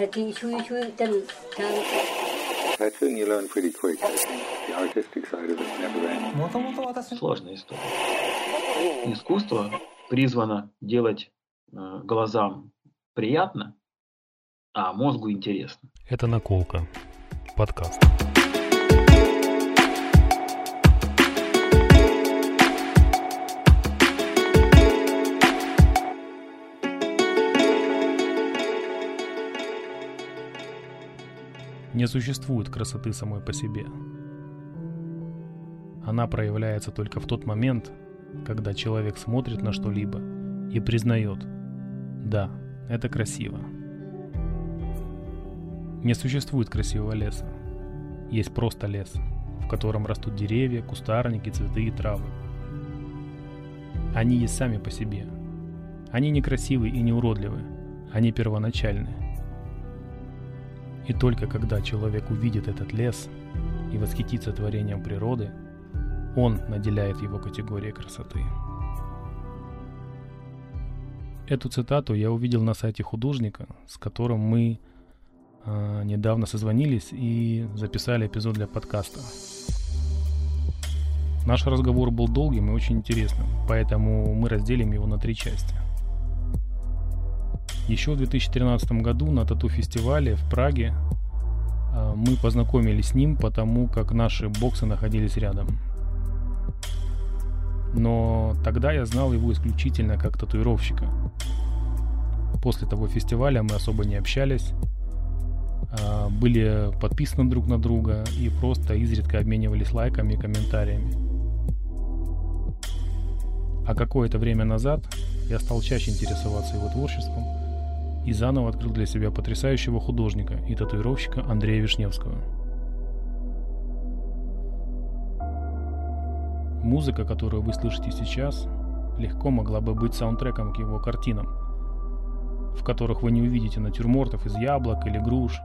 I soon you learn pretty quick. The artistic side of it never ends. Сложная история. Искусство призвано делать э, глазам приятно, а мозгу интересно. Это наколка. Подкаст. Не существует красоты самой по себе. Она проявляется только в тот момент, когда человек смотрит на что-либо и признает «Да, это красиво». Не существует красивого леса. Есть просто лес, в котором растут деревья, кустарники, цветы и травы. Они есть сами по себе. Они не красивы и не уродливы. Они первоначальны. И только когда человек увидит этот лес и восхитится творением природы, он наделяет его категорией красоты. Эту цитату я увидел на сайте художника, с которым мы э, недавно созвонились и записали эпизод для подкаста. Наш разговор был долгим и очень интересным, поэтому мы разделим его на три части – еще в 2013 году на тату-фестивале в Праге а, мы познакомились с ним, потому как наши боксы находились рядом. Но тогда я знал его исключительно как татуировщика. После того фестиваля мы особо не общались, а, были подписаны друг на друга и просто изредка обменивались лайками и комментариями. А какое-то время назад я стал чаще интересоваться его творчеством – и заново открыл для себя потрясающего художника и татуировщика Андрея Вишневского. Музыка, которую вы слышите сейчас, легко могла бы быть саундтреком к его картинам, в которых вы не увидите натюрмортов из яблок или груш,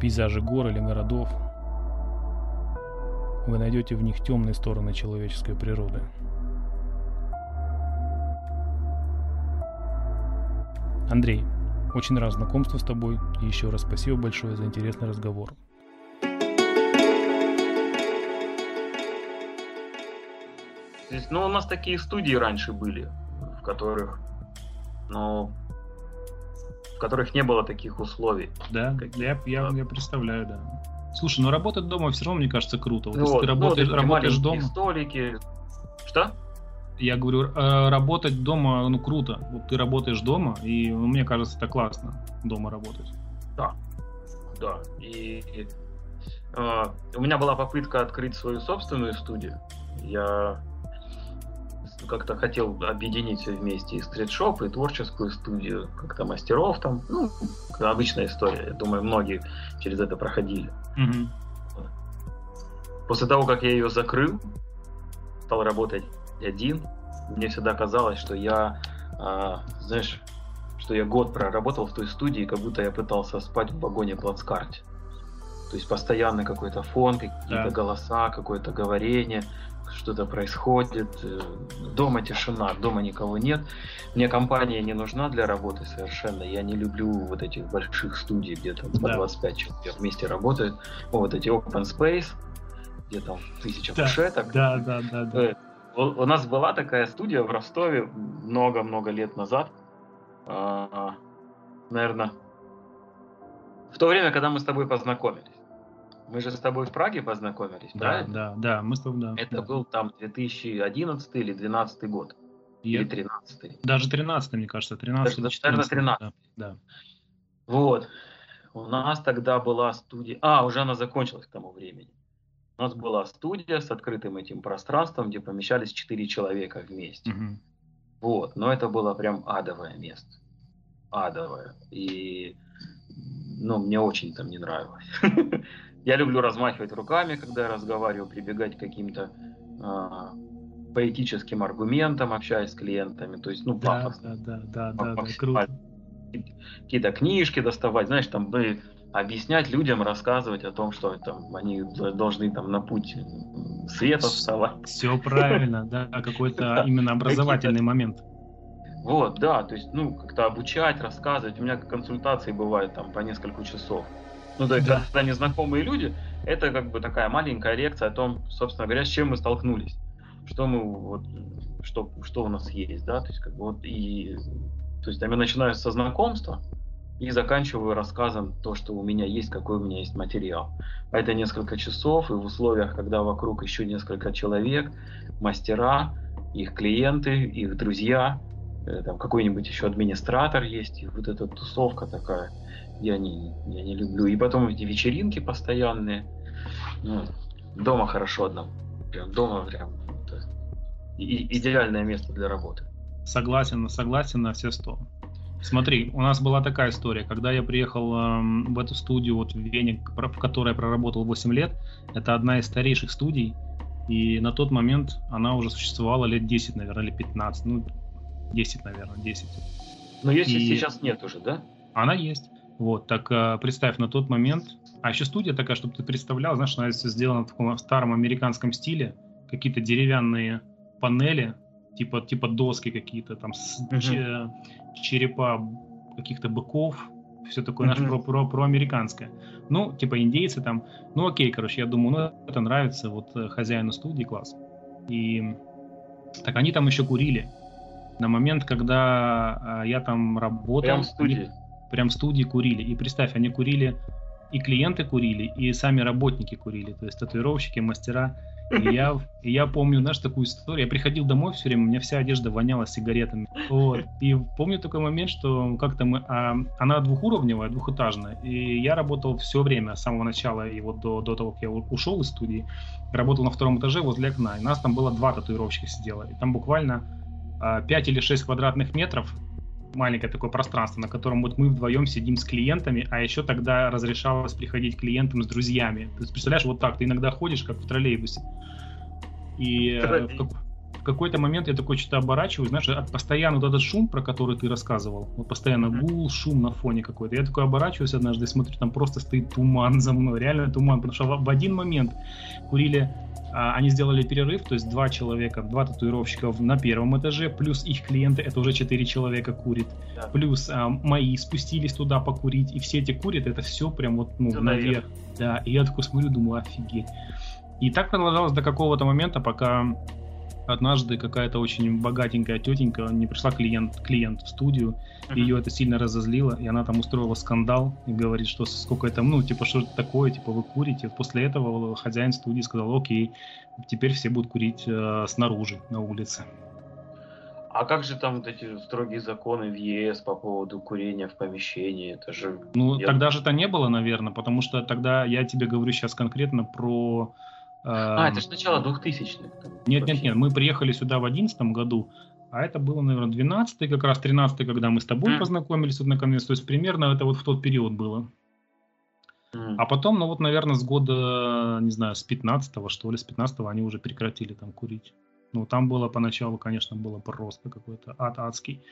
пейзажи гор или городов. Вы найдете в них темные стороны человеческой природы. Андрей, очень рад знакомству с тобой и еще раз спасибо большое за интересный разговор. Здесь, ну, у нас такие студии раньше были, в которых, ну, в которых не было таких условий. Да, я, я, я представляю, да. Слушай, ну работать дома все равно, мне кажется, круто. Вот, вот, если ты работаешь, ну, работаешь дома... столики. Что? Я говорю, э, работать дома, ну, круто. Вот ты работаешь дома, и ну, мне кажется, это классно, дома работать. Да, да. И, и э, у меня была попытка открыть свою собственную студию. Я как-то хотел объединить все вместе и стритшоп, и творческую студию, как-то мастеров там. Ну, обычная история. Я думаю, многие через это проходили. Mm-hmm. После того, как я ее закрыл, стал работать один, мне всегда казалось, что я, э, знаешь, что я год проработал в той студии, как будто я пытался спать в вагоне плацкарте. То есть постоянно какой-то фон, какие-то да. голоса, какое-то говорение, что-то происходит. Э, дома тишина, дома никого нет. Мне компания не нужна для работы совершенно. Я не люблю вот этих больших студий, где там по да. 25 человек вместе работают. Вот эти open space, где там тысяча да, кушеток. Да, да, да. да. У нас была такая студия в Ростове много-много лет назад. А, наверное, в то время, когда мы с тобой познакомились. Мы же с тобой в Праге познакомились, да, правильно? Да, да, мы с тобой, да. Это да. был там 2011 или 2012 год. Я... Или 13 Даже 13 мне кажется, 13 Даже, 14 наверное, 13 да, да. Вот. У нас тогда была студия... А, уже она закончилась к тому времени. У нас была студия с открытым этим пространством, где помещались четыре человека вместе. Угу. Вот, но это было прям адовое место. Адовое. И, ну, мне очень там не нравилось. Я люблю размахивать руками, когда я разговариваю, прибегать к каким-то а, поэтическим аргументам, общаясь с клиентами. То есть, ну, пафосно. Да, да, да, да, да, круто. Какие-то книжки доставать, знаешь, там мы объяснять людям, рассказывать о том, что там они должны там на путь света вставать. Все правильно, да, какой-то именно образовательный момент. Вот, да, то есть, ну, как-то обучать, рассказывать. У меня консультации бывают там по несколько часов. Ну, то есть, да. когда незнакомые люди, это как бы такая маленькая лекция о том, собственно говоря, с чем мы столкнулись. Что мы вот, что, что у нас есть, да, то есть, как бы вот и, то есть, там я начинаю со знакомства, и заканчиваю рассказом то, что у меня есть, какой у меня есть материал. Это несколько часов, и в условиях, когда вокруг еще несколько человек, мастера, их клиенты, их друзья, э, там какой-нибудь еще администратор есть, и вот эта тусовка такая, я не, я не люблю. И потом эти вечеринки постоянные. Ну, дома хорошо одному. Прям дома прям и, идеальное место для работы. Согласен, согласен на все сто. Смотри, у нас была такая история, когда я приехал э, в эту студию вот в Вене, в которой я проработал 8 лет, это одна из старейших студий, и на тот момент она уже существовала лет 10, наверное, или 15, ну, 10, наверное, 10. Но если и... сейчас нет уже, да? Она есть. Вот, так э, представь, на тот момент, а еще студия такая, чтобы ты представлял, знаешь, она сделана в таком старом американском стиле, какие-то деревянные панели, типа, типа доски какие-то, там с, uh-huh черепа каких-то быков, все такое наше про, про, про американское. Ну, типа индейцы там, ну окей, короче, я думаю, ну это нравится вот э, хозяину студии, класс. И так они там еще курили. На момент, когда э, я там работал... Прям в студии? Они, прям в студии курили. И представь, они курили, и клиенты курили, и сами работники курили, то есть татуировщики, мастера. И я, и я помню, знаешь, такую историю. Я приходил домой все время, у меня вся одежда воняла сигаретами. Вот. И помню такой момент, что как-то мы... А, она двухуровневая, двухэтажная. И я работал все время, с самого начала и вот до, до того, как я ушел из студии. Работал на втором этаже возле окна. И нас там было два татуировщика сидело. И там буквально а, 5 или 6 квадратных метров маленькое такое пространство, на котором вот мы вдвоем сидим с клиентами, а еще тогда разрешалось приходить клиентам с друзьями. То есть, представляешь, вот так, ты иногда ходишь, как в троллейбусе, и э, в, в какой-то момент я такой что-то оборачиваюсь, знаешь, от постоянно вот этот шум, про который ты рассказывал, вот постоянно гул, шум на фоне какой-то. Я такой оборачиваюсь однажды смотрю, там просто стоит туман за мной, реально туман, потому что в, в один момент курили а, они сделали перерыв, то есть два человека, два татуировщика на первом этаже, плюс их клиенты, это уже четыре человека курит, да. плюс а, мои спустились туда покурить, и все эти курят, это все прям вот ну, наверх. Да, и я такой смотрю, думаю, офигеть. И так продолжалось до какого-то момента, пока однажды какая-то очень богатенькая тетенька, не пришла клиент, клиент в студию, uh-huh. ее это сильно разозлило, и она там устроила скандал и говорит, что сколько это, ну, типа, что это такое, типа, вы курите. После этого хозяин студии сказал, окей, теперь все будут курить э, снаружи, на улице. А как же там вот эти строгие законы в ЕС по поводу курения в помещении? Это же... Ну, я... тогда же это не было, наверное, потому что тогда я тебе говорю сейчас конкретно про а, это же начало 2000-х. Нет, нет, нет, мы приехали сюда в 2011 году, а это было, наверное, 12 как раз 13 когда мы с тобой mm. познакомились вот наконец. То есть примерно это вот в тот период было. Mm. А потом, ну вот, наверное, с года, не знаю, с 15 что ли, с 15 они уже прекратили там курить. Ну, там было поначалу, конечно, было просто какой-то ад адский.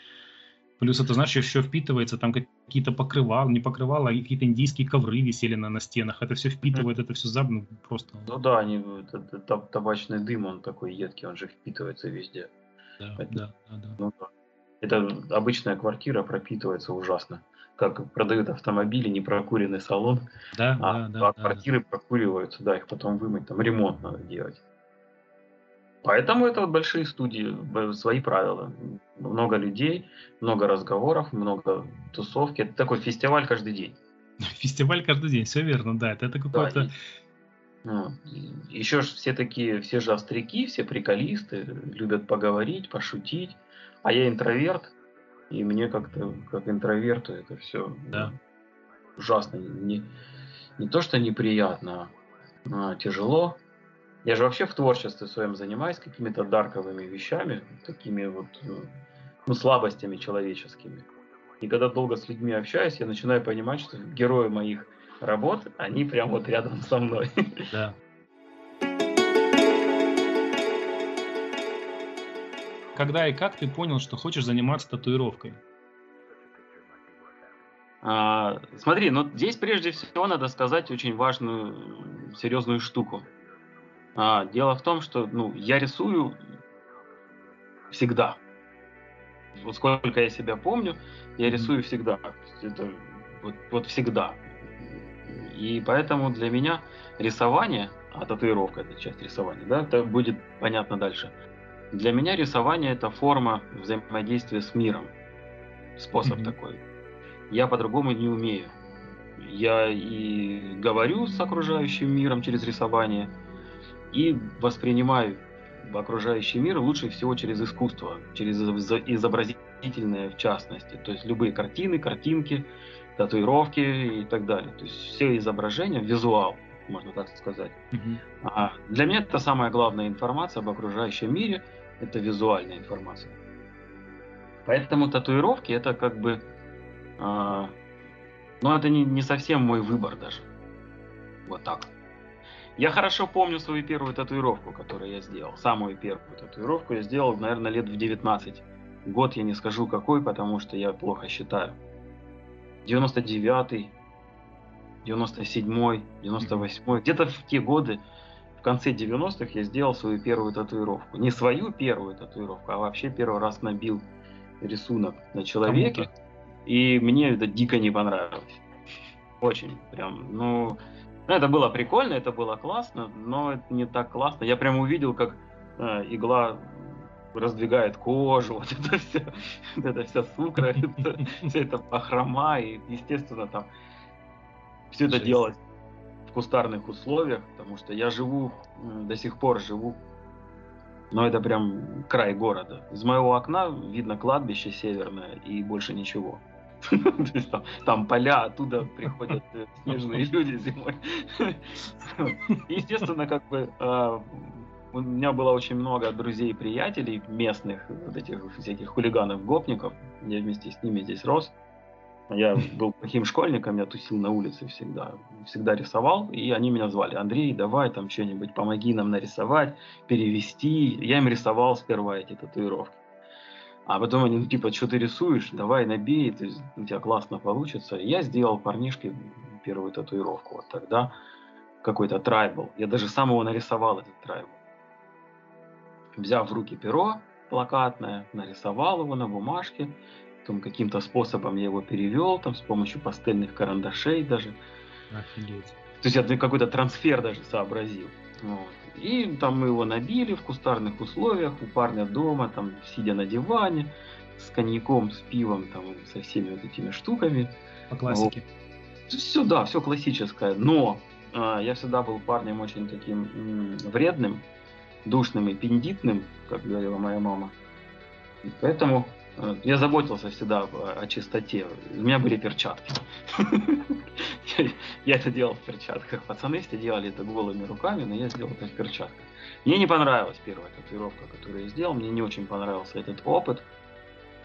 Плюс это, знаешь, еще впитывается, там какие-то покрывала, не покрывала, а какие-то индийские ковры висели на, на стенах. Это все впитывает, это все заб... ну, просто... Ну да, они, это, это, табачный дым, он такой едкий, он же впитывается везде. Да, это, да, да, да. Ну, да. Это обычная квартира пропитывается ужасно. Как продают автомобили, не прокуренный салон, да, а, да, да, а квартиры да. прокуриваются, да, их потом вымыть, там ремонт надо делать. Поэтому это вот большие студии, свои правила. Много людей, много разговоров, много тусовки. Это такой фестиваль каждый день. Фестиваль каждый день, все верно, да. Это, это какой-то... Да, ну, еще же все такие, все же остряки, все приколисты, любят поговорить, пошутить. А я интроверт, и мне как-то, как интроверту, это все да. ужасно. Не, не то, что неприятно, а тяжело. Я же вообще в творчестве своем занимаюсь какими-то дарковыми вещами, такими вот э, ну, слабостями человеческими. И когда долго с людьми общаюсь, я начинаю понимать, что герои моих работ, они прям вот рядом со мной. Да. Когда и как ты понял, что хочешь заниматься татуировкой? А, смотри, ну здесь прежде всего надо сказать очень важную, серьезную штуку. А, дело в том, что ну, я рисую всегда. вот сколько я себя помню, я рисую всегда. Это вот, вот всегда. И поэтому для меня рисование, а татуировка это часть рисования, да, это будет понятно дальше. Для меня рисование это форма взаимодействия с миром. Способ mm-hmm. такой. Я по-другому не умею. Я и говорю с окружающим миром через рисование, и воспринимаю окружающий мир лучше всего через искусство, через изобразительное в частности. То есть любые картины, картинки, татуировки и так далее. То есть все изображения, визуал, можно так сказать. Mm-hmm. А для меня это самая главная информация об окружающем мире, это визуальная информация. Поэтому татуировки это как бы, а, ну это не, не совсем мой выбор даже. Вот так. Я хорошо помню свою первую татуировку, которую я сделал. Самую первую татуировку я сделал, наверное, лет в 19. Год я не скажу какой, потому что я плохо считаю. 99-й, 97-й, 98-й. Где-то в те годы, в конце 90-х, я сделал свою первую татуировку. Не свою первую татуировку, а вообще первый раз набил рисунок на человеке. И мне это дико не понравилось. Очень прям, ну... Ну, это было прикольно, это было классно, но это не так классно. Я прям увидел, как э, игла раздвигает кожу, вот это все, вот это вся сукра, это, все это похрома, и, естественно, там все это делать в кустарных условиях, потому что я живу, до сих пор живу, но это прям край города. Из моего окна видно кладбище северное и больше ничего. Там, поля, оттуда приходят э, снежные люди зимой. Естественно, как бы а, у меня было очень много друзей и приятелей местных, вот этих всяких хулиганов, гопников. Я вместе с ними здесь рос. Я был плохим школьником, я тусил на улице всегда, всегда рисовал, и они меня звали, Андрей, давай там что-нибудь, помоги нам нарисовать, перевести. Я им рисовал сперва эти татуировки. А потом они, ну, типа, что ты рисуешь, давай набей, ты, у тебя классно получится. И я сделал парнишке первую татуировку. Вот тогда какой-то трайбл. Я даже сам его нарисовал, этот трайбл. Взяв в руки перо плакатное, нарисовал его на бумажке, потом каким-то способом я его перевел, там, с помощью пастельных карандашей даже. Офигеть. То есть я какой-то трансфер даже сообразил. Вот. И там мы его набили в кустарных условиях, у парня дома, там, сидя на диване, с коньяком, с пивом, там, со всеми вот этими штуками. По классике. Вот. Все, да, все классическое. Но э, я всегда был парнем очень таким м, вредным, душным и пендитным, как говорила моя мама. И поэтому я заботился всегда о чистоте. У меня были перчатки. Я это делал в перчатках. Пацаны все делали это голыми руками, но я сделал это в перчатках. Мне не понравилась первая татуировка, которую я сделал. Мне не очень понравился этот опыт.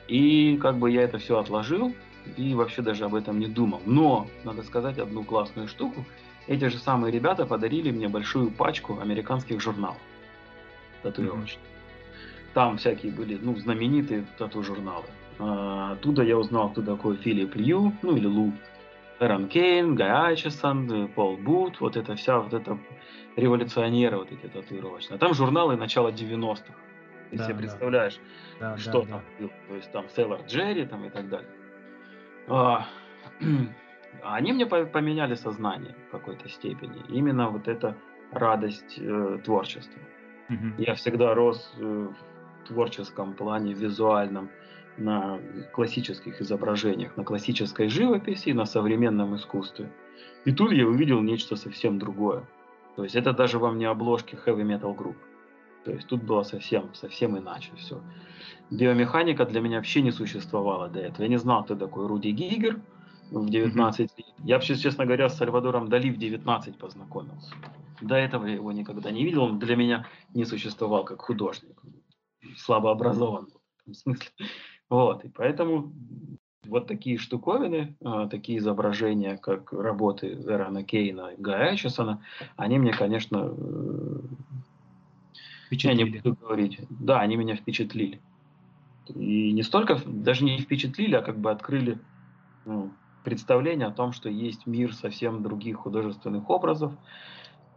И как бы я это все отложил и вообще даже об этом не думал. Но, надо сказать одну классную штуку. Эти же самые ребята подарили мне большую пачку американских журналов татуировочных. Там всякие были, ну, знаменитые тату-журналы. А, оттуда я узнал, кто такой Филипп Лью, ну или Лу, Эрон Кейн, Гай Айчесон, Пол Бут, вот это вся, вот это революционеры вот эти татуировочные. А там журналы начала 90-х. Ты да, себе представляешь, да, что да, там да. То есть там Сейлор Джерри там и так далее. А, они мне поменяли сознание в какой-то степени. Именно вот эта радость э, творчества. Угу. Я всегда рос э, творческом плане, визуальном, на классических изображениях, на классической живописи и на современном искусстве. И тут я увидел нечто совсем другое. То есть это даже вам не обложки Heavy Metal Group. То есть тут было совсем, совсем иначе все. Биомеханика для меня вообще не существовала до этого. Я не знал, кто такой Руди Гигер в 19 лет. Я вообще, честно говоря, с Сальвадором Дали в 19 познакомился. До этого я его никогда не видел. Он для меня не существовал как художник слабо образован в смысле. Вот, и поэтому вот такие штуковины, а, такие изображения, как работы Эрона Кейна и Гая Эчесона, они мне, конечно, э, впечатлили. я не буду говорить, да, они меня впечатлили. И не столько, даже не впечатлили, а как бы открыли ну, представление о том, что есть мир совсем других художественных образов.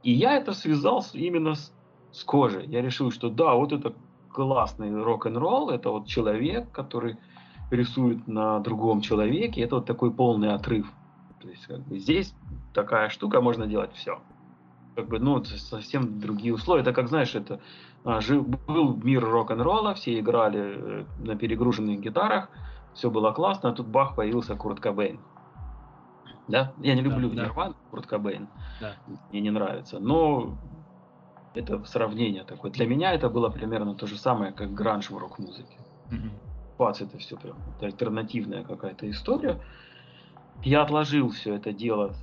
И я это связал именно с, с кожей. Я решил, что да, вот это классный рок-н-ролл, это вот человек, который рисует на другом человеке, это вот такой полный отрыв. То есть как бы здесь такая штука, можно делать все. Как бы, ну, совсем другие условия. Это как, знаешь, это а, жил, был мир рок-н-ролла, все играли э, на перегруженных гитарах, все было классно, а тут бах, появился Курт Кобейн. Да? Я не люблю да, Нирван, да. Курт Кобейн. Да. Мне не нравится. Но это сравнение такое. Для меня это было примерно то же самое, как гранж в рок-музыке. Угу. Бац, это все прям это альтернативная какая-то история. Я отложил все это дело,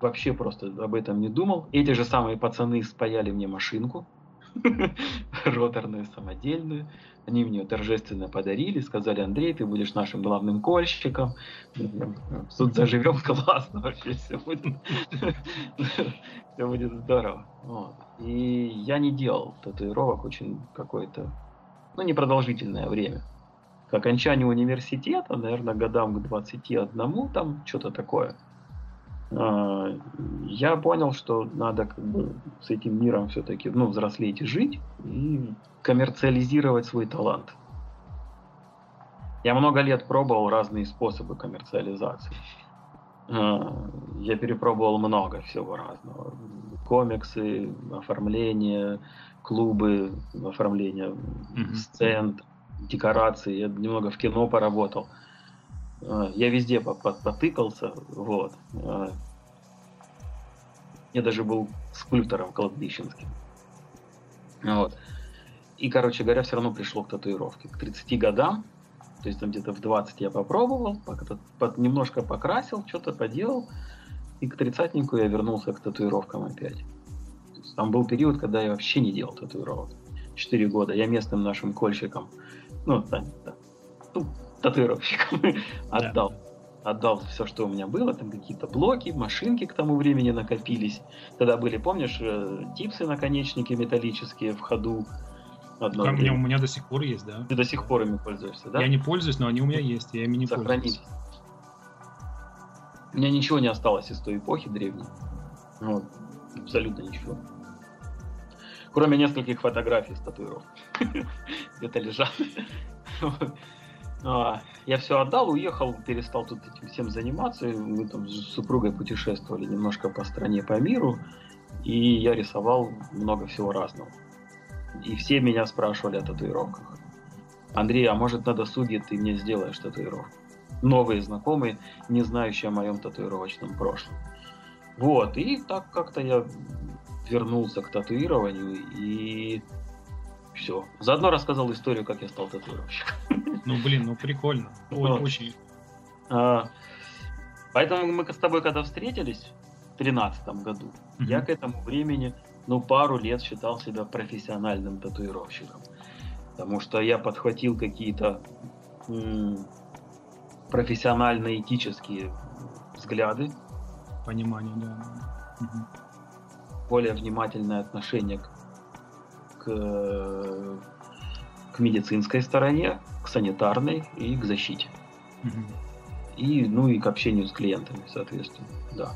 вообще просто об этом не думал. Эти же самые пацаны спаяли мне машинку, роторную, самодельную. Они мне торжественно подарили, сказали, Андрей, ты будешь нашим главным кольщиком. Тут заживем классно вообще, все будет, все будет здорово. Вот. И я не делал татуировок очень какое-то, ну, непродолжительное время. К окончанию университета, наверное, годам к 21, там что-то такое – я понял, что надо как бы с этим миром все-таки ну, взрослеть и жить, и коммерциализировать свой талант. Я много лет пробовал разные способы коммерциализации. А, я перепробовал много всего разного. Комиксы, оформление, клубы, оформление mm-hmm. сцен, декорации. Я немного в кино поработал. А, я везде потыкался, вот. А, я даже был скульптором кладбищенским. Вот. И, короче говоря, все равно пришло к татуировке. К 30 годам, то есть там где-то в 20 я попробовал, немножко покрасил, что-то поделал, и к тридцатнику я вернулся к татуировкам опять. Там был период, когда я вообще не делал татуировок. Четыре года. Я местным нашим кольщикам, ну, да, да, ну татуировщикам отдал. Отдал все, что у меня было, там какие-то блоки, машинки к тому времени накопились. Тогда были, помнишь, э, типсы наконечники металлические в ходу. Одно у, меня, у меня до сих пор есть, да. Ты до сих пор ими пользуешься, да? Я не пользуюсь, но они у меня есть, я ими не Сохранились. пользуюсь. У меня ничего не осталось из той эпохи древней. Вот. Абсолютно ничего. Кроме нескольких фотографий с татуировок. Где-то лежат. А, я все отдал, уехал, перестал тут этим всем заниматься. Мы там с супругой путешествовали немножко по стране, по миру. И я рисовал много всего разного. И все меня спрашивали о татуировках. Андрей, а может на досуге ты мне сделаешь татуировку? Новые знакомые, не знающие о моем татуировочном прошлом. Вот, и так как-то я вернулся к татуированию и все. Заодно рассказал историю, как я стал татуировщиком. Ну, блин, ну прикольно. Вот. Очень. А, поэтому мы с тобой, когда встретились в 2013 году, mm-hmm. я к этому времени, ну, пару лет считал себя профессиональным татуировщиком. Потому что я подхватил какие-то м- профессионально-этические взгляды. Понимание, да. Угу. Более внимательное отношение к к, к медицинской стороне, к санитарной и к защите. Угу. И, ну, и к общению с клиентами, соответственно, да.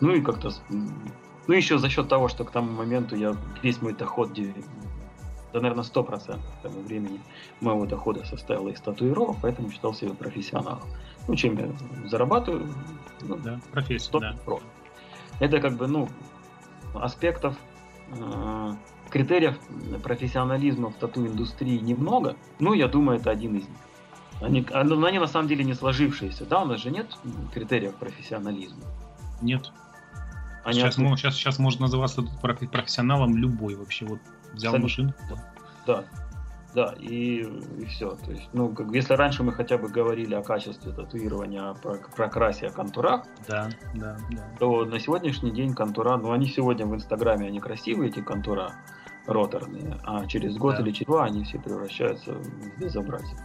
Ну и как-то... Ну, еще за счет того, что к тому моменту я весь мой доход, да, наверное, 100% к тому времени моего дохода состояло из татуировок, поэтому считал себя профессионалом. Ну, чем я зарабатываю? Ну, да, профессия, да. Это как бы, ну, аспектов э, Критериев профессионализма в тату-индустрии немного, ну, я думаю, это один из них. Они, а, но они на самом деле не сложившиеся, да, у нас же нет критериев профессионализма. Нет. Они сейчас, ну, сейчас, сейчас может называться профессионалом любой вообще. Вот взял Сами... машинку. Да, да, и, и все. То есть, ну, как, если раньше мы хотя бы говорили о качестве татуирования, о прокрасе, о контурах, да, да, да. то на сегодняшний день контура, ну, они сегодня в Инстаграме, они красивые, эти контура, роторные, а через год да. или через два они все превращаются в безобразие.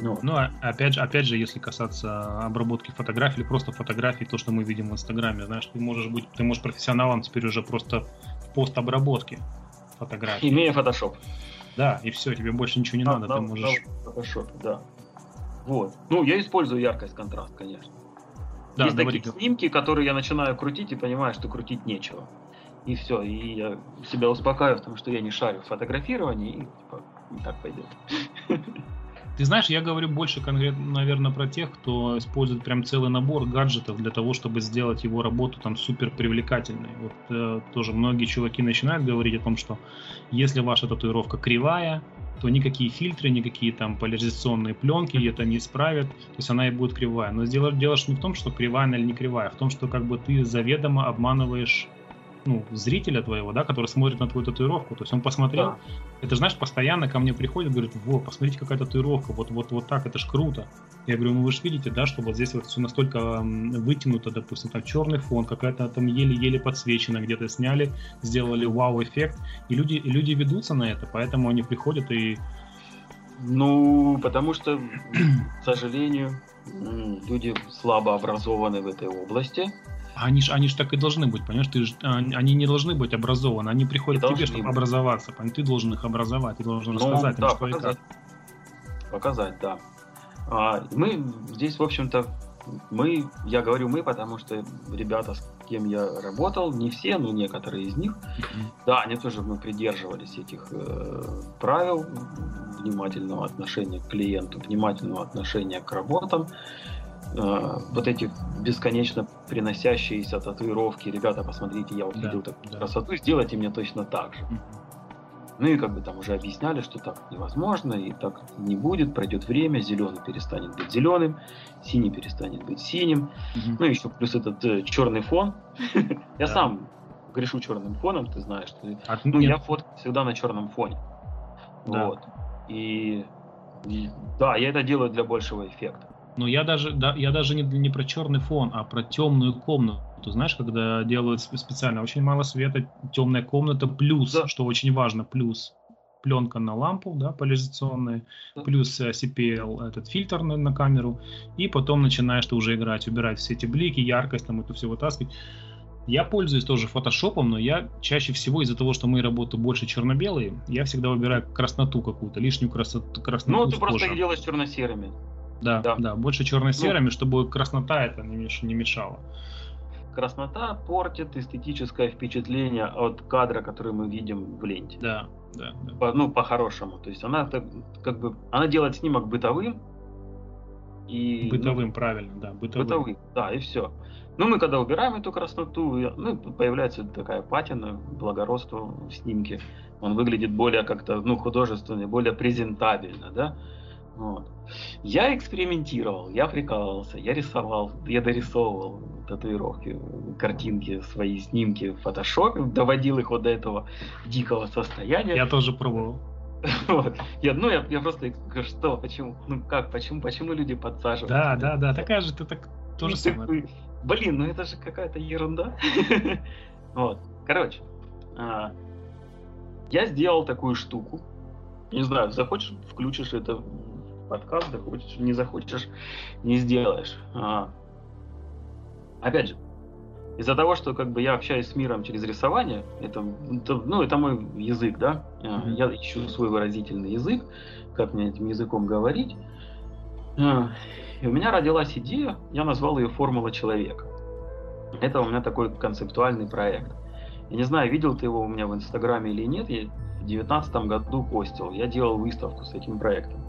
Ну, ну а, опять же, опять же, если касаться обработки фотографий или просто фотографий, то, что мы видим в Инстаграме, знаешь, ты можешь быть, ты можешь профессионалом теперь уже просто в постобработке фотографий. Имея фотошоп. Да, и все, тебе больше ничего не на, надо, на, ты можешь... На фотошопе, да. Вот. Ну, я использую яркость, контраст, конечно. Да, Есть такие снимки, которые я начинаю крутить и понимаю, что крутить нечего. И все, и я себя успокаиваю, потому что я не шарю в фотографировании, и типа, так пойдет. Ты знаешь, я говорю больше конкретно, наверное, про тех, кто использует прям целый набор гаджетов для того, чтобы сделать его работу там супер привлекательной. Вот э, тоже многие чуваки начинают говорить о том, что если ваша татуировка кривая, то никакие фильтры, никакие там поляризационные пленки это не исправят, то есть она и будет кривая. Но дело, дело не в том, что кривая она или не кривая, а в том, что как бы ты заведомо обманываешь ну, зрителя твоего, да, который смотрит на твою татуировку. То есть он посмотрел, да. это знаешь, постоянно ко мне приходит, говорит, во, посмотрите, какая татуировка, вот, вот, вот так, это ж круто. Я говорю, ну вы же видите, да, что вот здесь вот все настолько вытянуто, допустим, там черный фон, какая-то там еле-еле подсвечена, где-то сняли, сделали вау-эффект, и люди, и люди ведутся на это, поэтому они приходят и... Ну, потому что, к сожалению, люди слабо образованы в этой области, они же они ж так и должны быть, понимаешь? Ты ж, а, они не должны быть образованы, они приходят к тебе, чтобы быть. образоваться. Понимаешь? Ты должен их образовать, ты должен ну, рассказать да, им, что показать. и как. Показать, да. А, мы здесь, в общем-то, мы, я говорю мы, потому что ребята, с кем я работал, не все, но некоторые из них, mm-hmm. да, они тоже мы придерживались этих э, правил внимательного отношения к клиенту, внимательного отношения к работам. Э, вот эти бесконечно приносящиеся татуировки, ребята, посмотрите, я вот да, видел такую да. красоту, сделайте мне точно так же. Ну и как бы там уже объясняли, что так невозможно, и так не будет, пройдет время, зеленый перестанет быть зеленым, синий перестанет быть синим. Угу. Ну и еще плюс этот э, черный фон. Я сам грешу черным фоном, ты знаешь. Ну, я фоткаю всегда на черном фоне. Вот. И да, я это делаю для большего эффекта. Но я даже, да, я даже не, не про черный фон, а про темную комнату. Знаешь, когда делают специально очень мало света, темная комната, плюс, да. что очень важно, плюс пленка на лампу, да, поляризационная, да. плюс э, CPL, этот фильтр на, на камеру, и потом начинаешь ты уже играть, убирать все эти блики, яркость, там это все вытаскивать. Я пользуюсь тоже фотошопом, но я чаще всего из-за того, что мои работы больше черно-белые, я всегда выбираю красноту какую-то, лишнюю красоту. красноту ну, ты просто их делаешь черно-серыми. Да, да, да, больше черно-серыми, ну, чтобы краснота это не, не мешала. Краснота портит эстетическое впечатление от кадра, который мы видим в ленте. Да, да. да. По, ну, по-хорошему. То есть она так, как бы, она делает снимок бытовым. И, бытовым, ну, правильно, да, бытовым. Бытовым, да, и все. Ну, мы когда убираем эту красноту, ну, появляется такая патина, благородство в снимке. Он выглядит более как-то, ну, художественно, более презентабельно, да. Вот. Я экспериментировал, я прикалывался, я рисовал, я дорисовывал татуировки, картинки, свои снимки в фотошопе, доводил их вот до этого дикого состояния. Я тоже пробовал. Вот. Я, ну, я, я просто что, почему, ну как, почему, почему люди подсаживаются? Да, да, да, такая же, ты так тоже ну, самое. Блин, ну это же какая-то ерунда. вот, короче, а, я сделал такую штуку. Не знаю, захочешь, включишь это подкаст, захочешь, не захочешь, не сделаешь. А, опять же, из-за того, что как бы я общаюсь с миром через рисование, это, это ну, это мой язык, да, mm-hmm. я ищу свой выразительный язык, как мне этим языком говорить. А, и у меня родилась идея, я назвал ее «Формула человека». Это у меня такой концептуальный проект. Я не знаю, видел ты его у меня в Инстаграме или нет, я в 2019 году постил, я делал выставку с этим проектом.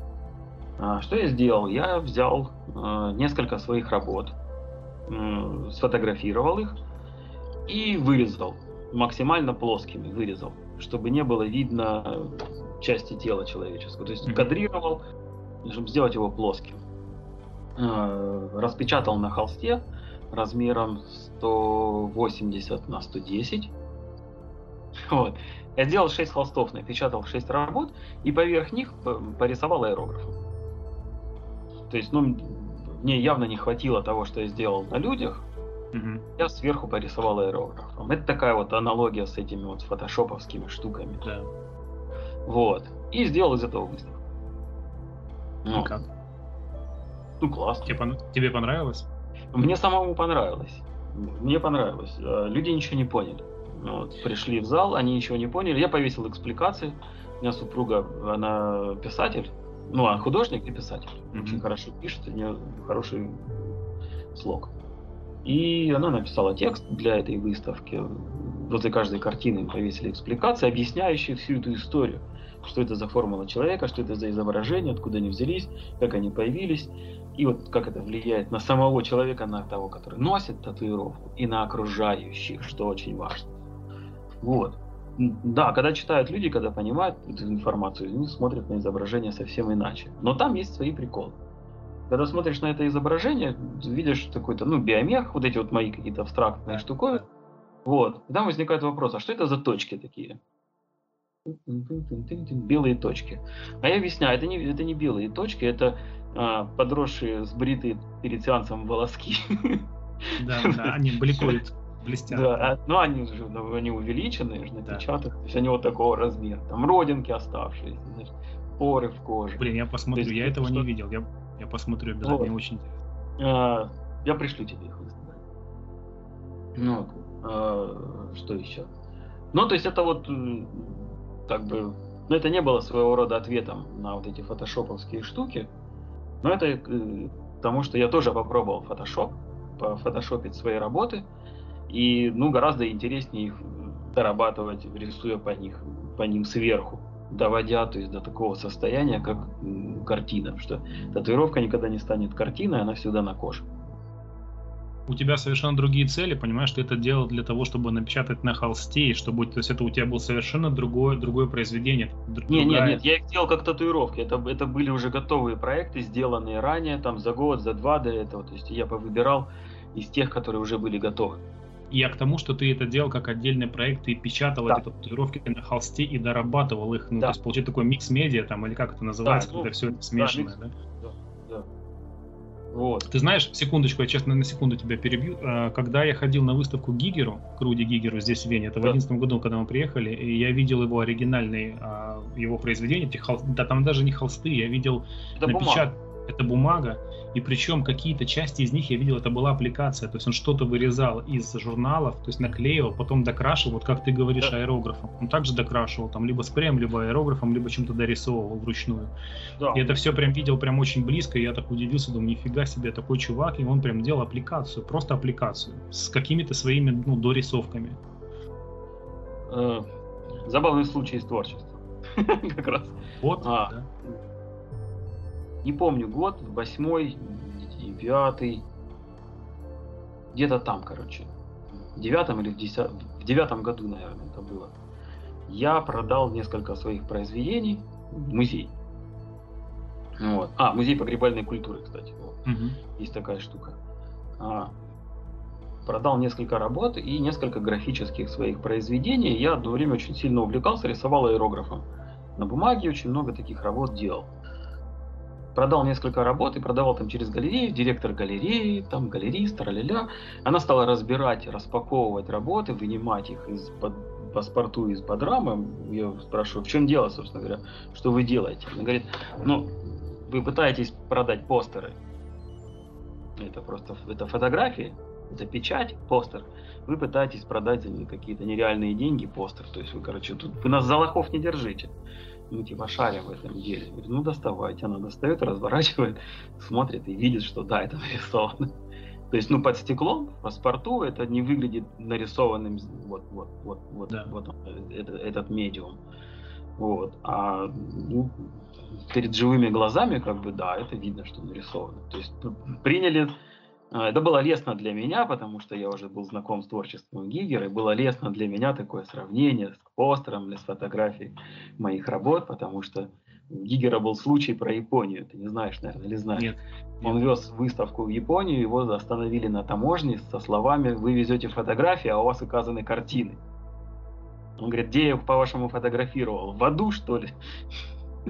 А, что я сделал? Я взял а, несколько своих работ, сфотографировал их и вырезал, максимально плоскими вырезал, чтобы не было видно части тела человеческого. То есть кадрировал, чтобы сделать его плоским. А, распечатал на холсте размером 180 на 110. Вот. Я сделал 6 холстов, напечатал 6 работ и поверх них порисовал аэрографом. То есть, ну, мне явно не хватило того, что я сделал на людях. Угу. Я сверху порисовал аэрографом. Это такая вот аналогия с этими вот фотошоповскими штуками. Да. Вот. И сделал из этого выставку. Ну, как? Ну, классно. Тебе, тебе понравилось? Мне самому понравилось. Мне понравилось. Э, люди ничего не поняли. Вот, пришли в зал, они ничего не поняли. Я повесил экспликации. У меня супруга, она писатель, ну, а художник и писатель. Mm-hmm. Очень хорошо пишет, у нее хороший слог. И она написала текст для этой выставки. возле каждой картины повесили экспликации, объясняющие всю эту историю. Что это за формула человека, что это за изображение, откуда они взялись, как они появились, и вот как это влияет на самого человека, на того, который носит татуировку, и на окружающих, что очень важно. Вот. Да, когда читают люди, когда понимают эту информацию, они смотрят на изображение совсем иначе. Но там есть свои приколы. Когда смотришь на это изображение, видишь какой-то, ну, биомех, вот эти вот мои какие-то абстрактные штуковины, вот. И там возникает вопрос, а что это за точки такие? Белые точки. А я объясняю, это не, это не белые точки, это а, подросшие, сбритые перед сеансом волоски. Да, да, они бликуют, блестят. Да, а, ну они же ну, они увеличенные, же напечатаны, да. то есть они вот такого размера. Там родинки оставшиеся, знаешь, поры в коже. Блин, я посмотрю, есть, я этого что... не видел, я, я посмотрю обязательно, вот. мне очень интересно. А, я пришлю тебе их Ну, а, что еще? Ну, то есть это вот как бы, ну это не было своего рода ответом на вот эти фотошоповские штуки, но это э, потому, что я тоже попробовал Photoshop, пофотошопить свои работы, и ну гораздо интереснее их дорабатывать, рисуя по них, по ним сверху, доводя то есть до такого состояния, как картина, что татуировка никогда не станет картиной, она всегда на коже у тебя совершенно другие цели, понимаешь, ты это делал для того, чтобы напечатать на холсте, и чтобы, то есть это у тебя было совершенно другое, другое произведение. Другая... Нет, нет, нет, я их делал как татуировки, это, это были уже готовые проекты, сделанные ранее, там за год, за два до этого, то есть я повыбирал из тех, которые уже были готовы. Я к тому, что ты это делал как отдельный проект, ты печатал да. эти татуировки на холсте и дорабатывал их, ну, да. то есть получить такой mixed media, там, или как это называется, да, когда ну, все это смешанное, да? Микс, да? Вот. Ты знаешь, секундочку, я честно на секунду тебя перебью. А, когда я ходил на выставку Гигеру, к Руди Гигеру здесь в Вене, это да. в 2011 году, когда мы приехали, и я видел его оригинальные, а, его произведения, да там даже не холсты, я видел напечат... Это бумага, и причем какие-то части из них я видел, это была аппликация. То есть он что-то вырезал из журналов, то есть наклеивал, потом докрашивал, вот как ты говоришь, аэрографом. Он также докрашивал, там либо спреем, либо аэрографом, либо чем-то дорисовывал вручную. Да. И это все прям видел прям очень близко, и я так удивился, думаю, нифига себе, такой чувак, и он прям делал аппликацию, просто аппликацию, с какими-то своими, ну, дорисовками. Э, забавный случай из творчества. Как раз. Вот, а, да не помню год, восьмой, девятый, где-то там, короче, в девятом или в десятом, в девятом году, наверное, это было. Я продал несколько своих произведений в музей. Вот. А, музей погребальной культуры, кстати. Вот. Угу. Есть такая штука. А, продал несколько работ и несколько графических своих произведений. Я одно время очень сильно увлекался, рисовал аэрографом. На бумаге очень много таких работ делал продал несколько работ и продавал там через галерею, директор галереи, там галерист, ля Она стала разбирать, распаковывать работы, вынимать их из под паспорту из под рамы. Я спрашиваю, в чем дело, собственно говоря, что вы делаете? Она говорит, ну, вы пытаетесь продать постеры. Это просто это фотографии, это печать, постер. Вы пытаетесь продать за какие-то нереальные деньги постер. То есть вы, короче, тут вы нас за лохов не держите ну, типа, шаря в этом деле. Говорит, ну, доставайте. Она достает, разворачивает, смотрит и видит, что да, это нарисовано. То есть, ну, под стеклом, в паспорту это не выглядит нарисованным, вот, вот, вот, вот, да. вот это, этот медиум. Вот. А ну, перед живыми глазами, как бы, да, это видно, что нарисовано. То есть приняли а, это было лестно для меня, потому что я уже был знаком с творчеством Гигера, и было лестно для меня такое сравнение с постером или с фотографией моих работ, потому что у Гигера был случай про Японию, ты не знаешь, наверное, или знаешь. Нет. Он вез выставку в Японию, его остановили на таможне со словами «Вы везете фотографии, а у вас указаны картины». Он говорит, где я, по-вашему, фотографировал? В аду, что ли?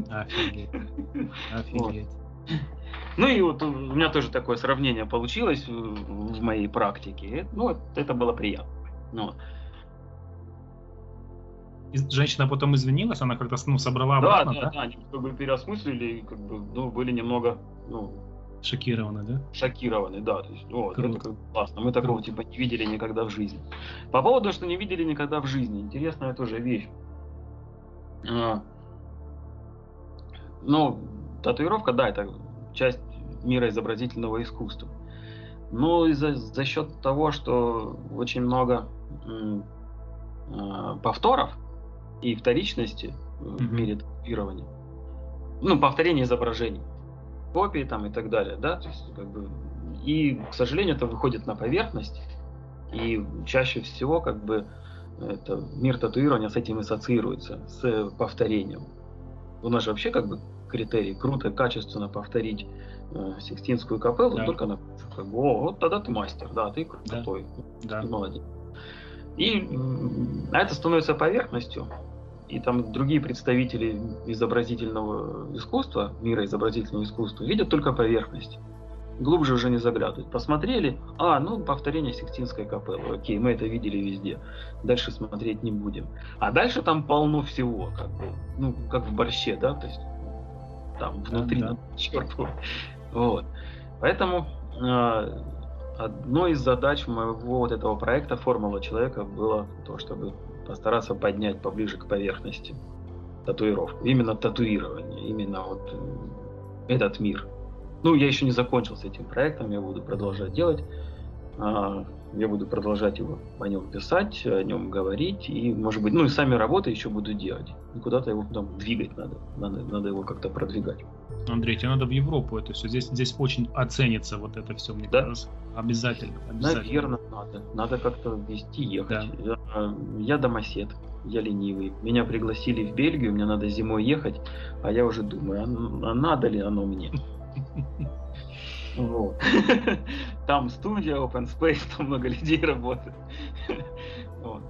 Офигеть. Офигеть. Ну и вот у меня тоже такое сравнение получилось в моей практике. Ну, это было приятно. Ну. Женщина потом извинилась, она как-то ну, собрала обратно, да? Да, да, они как бы переосмыслили, как бы, ну, были немного, ну... Шокированы, да? Шокированы, да. То есть, вот, Круто. это как бы классно. Мы такого, Круто. типа, не видели никогда в жизни. По поводу, что не видели никогда в жизни. Интересная тоже вещь. А, ну, татуировка, да, это часть мира изобразительного искусства. Но и за, за счет того, что очень много э, повторов и вторичности в мире татуирования. Ну, повторение изображений, копии там и так далее, да, то есть как бы и, к сожалению, это выходит на поверхность, и чаще всего как бы это мир татуирования с этим ассоциируется, с повторением. У нас же вообще как бы критерий круто, качественно повторить э, Сикстинскую капеллу, да. только на как бы, о, вот тогда ты мастер, да, ты крутой, да. ты молодец. И а это становится поверхностью, и там другие представители изобразительного искусства, мира изобразительного искусства, видят только поверхность глубже уже не заглядывать. Посмотрели, а, ну, повторение Сикстинской капеллы, окей, мы это видели везде, дальше смотреть не будем. А дальше там полно всего, как бы, ну, как в борще, да, то есть там внутри, да, да. черт Вот. Поэтому э, одной из задач моего вот этого проекта «Формула человека» было то, чтобы постараться поднять поближе к поверхности татуировку. Именно татуирование, именно вот этот мир – ну, я еще не закончил с этим проектом, я буду продолжать делать. А, я буду продолжать его о нем писать, о нем говорить, и, может быть, ну и сами работы еще буду делать. И куда-то его там двигать надо, надо, надо его как-то продвигать. Андрей, тебе надо в Европу это все. Здесь, здесь очень оценится вот это все, мне да? кажется. Обязательно, обязательно. Наверное, надо. Надо как-то вести, ехать. Да. Я, домосед, я ленивый. Меня пригласили в Бельгию, мне надо зимой ехать, а я уже думаю, а, а надо ли оно мне? Вот. Там студия, open space, там много людей работает. Вот.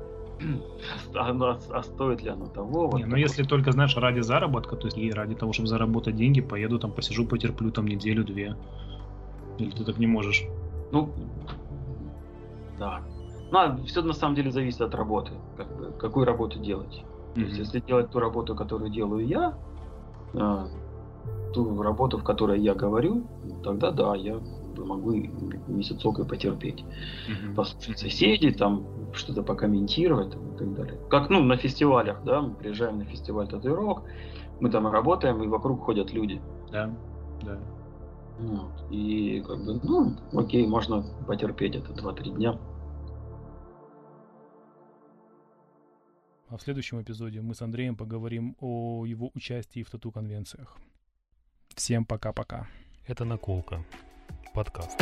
А, а, а стоит ли оно того? Вот Не, ну если только, знаешь, ради заработка, то есть и ради того, чтобы заработать деньги, поеду там, посижу, потерплю там неделю-две. Или ты так не можешь? Ну, да. Ну, а все на самом деле зависит от работы. Как бы, какую работу делать. Mm-hmm. То есть, если делать ту работу, которую делаю я, а, ту работу, в которой я говорю, тогда да, я могу месяцок и потерпеть. Mm-hmm. Послушать соседей, там что-то покомментировать там, и так далее. Как ну, на фестивалях, да, мы приезжаем на фестиваль татуировок, мы там работаем, и вокруг ходят люди. Да, да. Вот. И как бы, ну, окей, можно потерпеть это 2-3 дня. А в следующем эпизоде мы с Андреем поговорим о его участии в тату-конвенциях. Всем пока-пока. Это «Наколка». Подкаст.